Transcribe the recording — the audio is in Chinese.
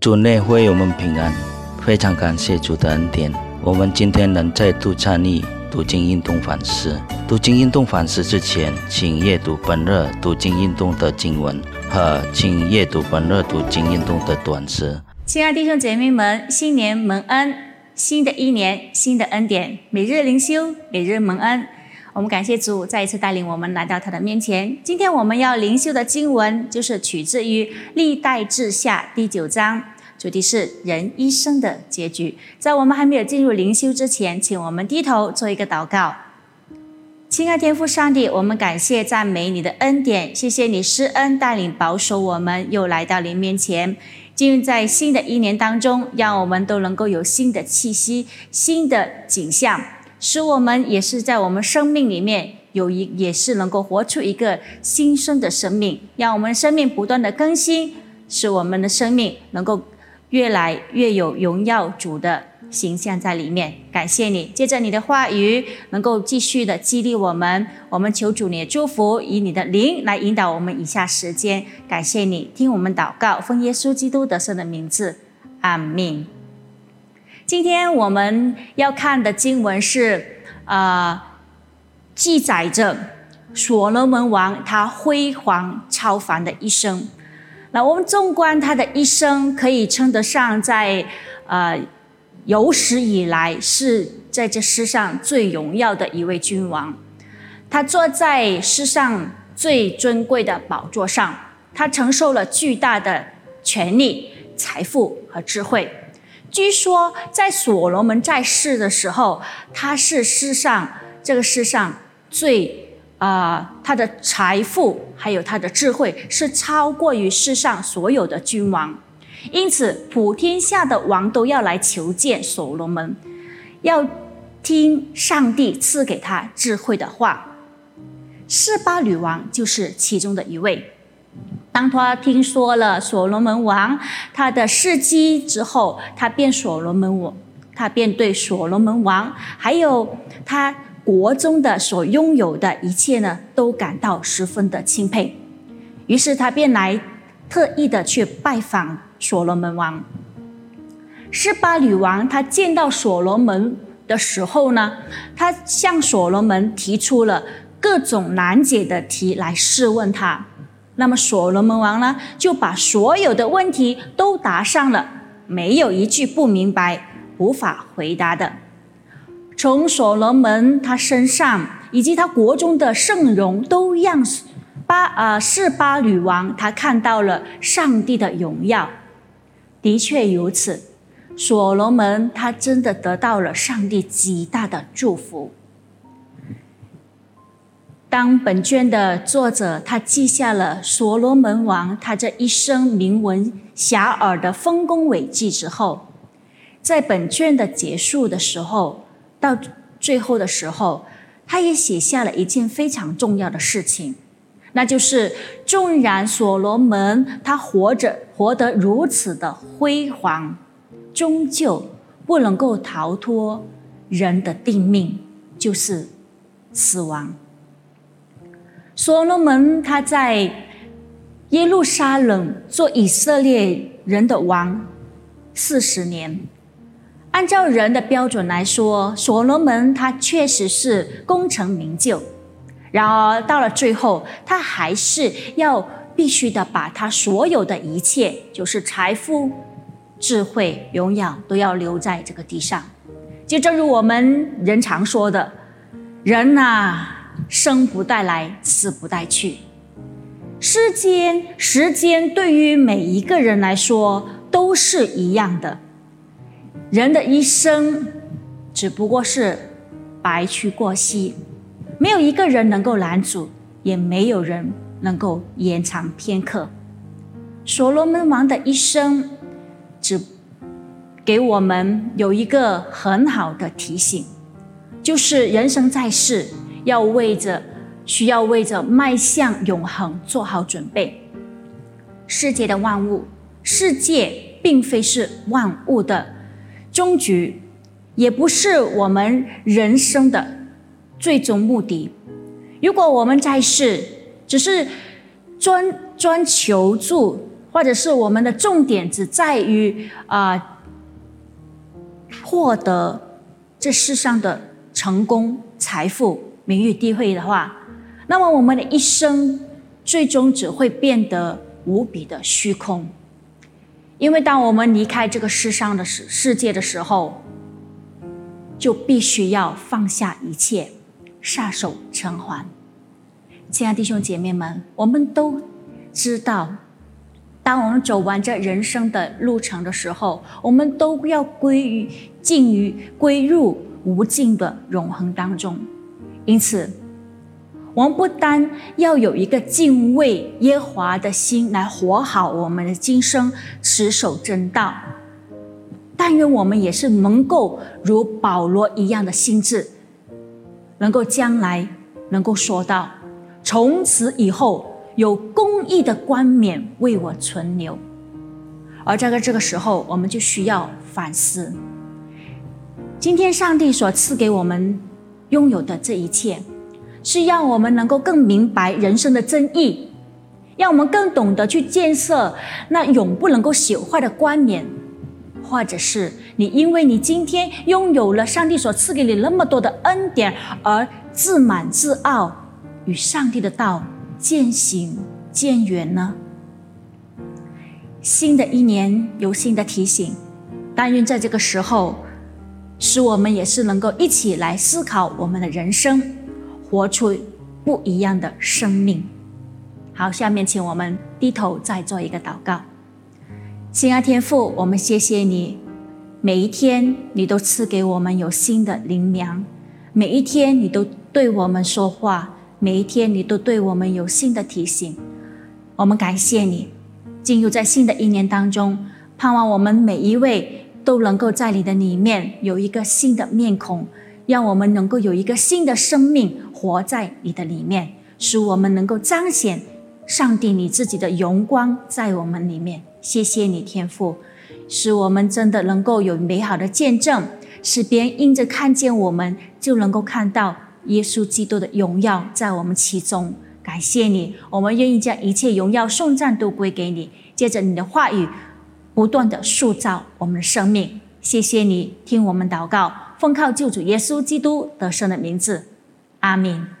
主内会我们平安，非常感谢主的恩典。我们今天能再度参与读经运动反思。读经运动反思之前，请阅读本日读经运动的经文和请阅读本日读经运动的短诗。亲爱弟兄姐妹们，新年蒙恩，新的一年新的恩典，每日灵修，每日蒙恩。我们感谢主再一次带领我们来到他的面前。今天我们要灵修的经文就是取自于历代志下第九章，主题是人一生的结局。在我们还没有进入灵修之前，请我们低头做一个祷告。亲爱天父上帝，我们感谢赞美你的恩典，谢谢你施恩带领保守我们，又来到您面前。进入在新的一年当中，让我们都能够有新的气息、新的景象。使我们也是在我们生命里面有一，也是能够活出一个新生的生命，让我们生命不断的更新，使我们的生命能够越来越有荣耀主的形象在里面。感谢你，借着你的话语，能够继续的激励我们。我们求主你的祝福，以你的灵来引导我们以下时间。感谢你，听我们祷告，奉耶稣基督得胜的名字，阿门。今天我们要看的经文是，呃，记载着所罗门王他辉煌超凡的一生。那我们纵观他的一生，可以称得上在呃有史以来是在这世上最荣耀的一位君王。他坐在世上最尊贵的宝座上，他承受了巨大的权力、财富和智慧。据说，在所罗门在世的时候，他是世上这个世上最啊，他的财富还有他的智慧是超过于世上所有的君王，因此普天下的王都要来求见所罗门，要听上帝赐给他智慧的话。示巴女王就是其中的一位。当他听说了所罗门王他的事迹之后，他便所罗门王，他便对所罗门王还有他国中的所拥有的一切呢，都感到十分的钦佩。于是他便来特意的去拜访所罗门王。示巴女王她见到所罗门的时候呢，她向所罗门提出了各种难解的题来试问他。那么所罗门王呢，就把所有的问题都答上了，没有一句不明白、无法回答的。从所罗门他身上以及他国中的圣容，都让巴啊示巴女王她看到了上帝的荣耀。的确如此，所罗门他真的得到了上帝极大的祝福。当本卷的作者他记下了所罗门王他这一生名闻遐迩的丰功伟绩之后，在本卷的结束的时候，到最后的时候，他也写下了一件非常重要的事情，那就是纵然所罗门他活着活得如此的辉煌，终究不能够逃脱人的定命，就是死亡。所罗门他在耶路撒冷做以色列人的王四十年，按照人的标准来说，所罗门他确实是功成名就。然而到了最后，他还是要必须的把他所有的一切，就是财富、智慧、荣耀，都要留在这个地上。就正如我们人常说的，人呐。生不带来，死不带去。世间时间对于每一个人来说都是一样的。人的一生只不过是白驹过隙，没有一个人能够拦阻，也没有人能够延长片刻。所罗门王的一生，只给我们有一个很好的提醒，就是人生在世。要为着需要为着迈向永恒做好准备。世界的万物，世界并非是万物的终局，也不是我们人生的最终目的。如果我们在世只是专专求助或者是我们的重点只在于啊获得这世上的成功、财富、名誉、地位的话，那么我们的一生最终只会变得无比的虚空。因为当我们离开这个世上的世世界的时候，就必须要放下一切，撒手成还。亲爱的弟兄姐妹们，我们都知道，当我们走完这人生的路程的时候，我们都要归于尽于归入无尽的永恒当中。因此，我们不单要有一个敬畏耶和华的心来活好我们的今生，持守正道。但愿我们也是能够如保罗一样的心智，能够将来能够说到，从此以后有公义的冠冕为我存留。而在这个时候，我们就需要反思：今天上帝所赐给我们拥有的这一切，是让我们能够更明白人生的真意，让我们更懂得去建设那永不能够朽坏的冠冕。或者是你，因为你今天拥有了上帝所赐给你那么多的恩典，而自满自傲，与上帝的道渐行渐远呢？新的一年有新的提醒，但愿在这个时候，使我们也是能够一起来思考我们的人生，活出不一样的生命。好，下面请我们低头再做一个祷告。亲爱天父，我们谢谢你，每一天你都赐给我们有新的灵粮，每一天你都对我们说话，每一天你都对我们有新的提醒。我们感谢你，进入在新的一年当中，盼望我们每一位都能够在你的里面有一个新的面孔，让我们能够有一个新的生命活在你的里面，使我们能够彰显上帝你自己的荣光在我们里面。谢谢你，天父，使我们真的能够有美好的见证，使别人因着看见我们，就能够看到耶稣基督的荣耀在我们其中。感谢你，我们愿意将一切荣耀颂赞都归给你。借着你的话语，不断的塑造我们的生命。谢谢你，听我们祷告，奉靠救主耶稣基督得胜的名字，阿门。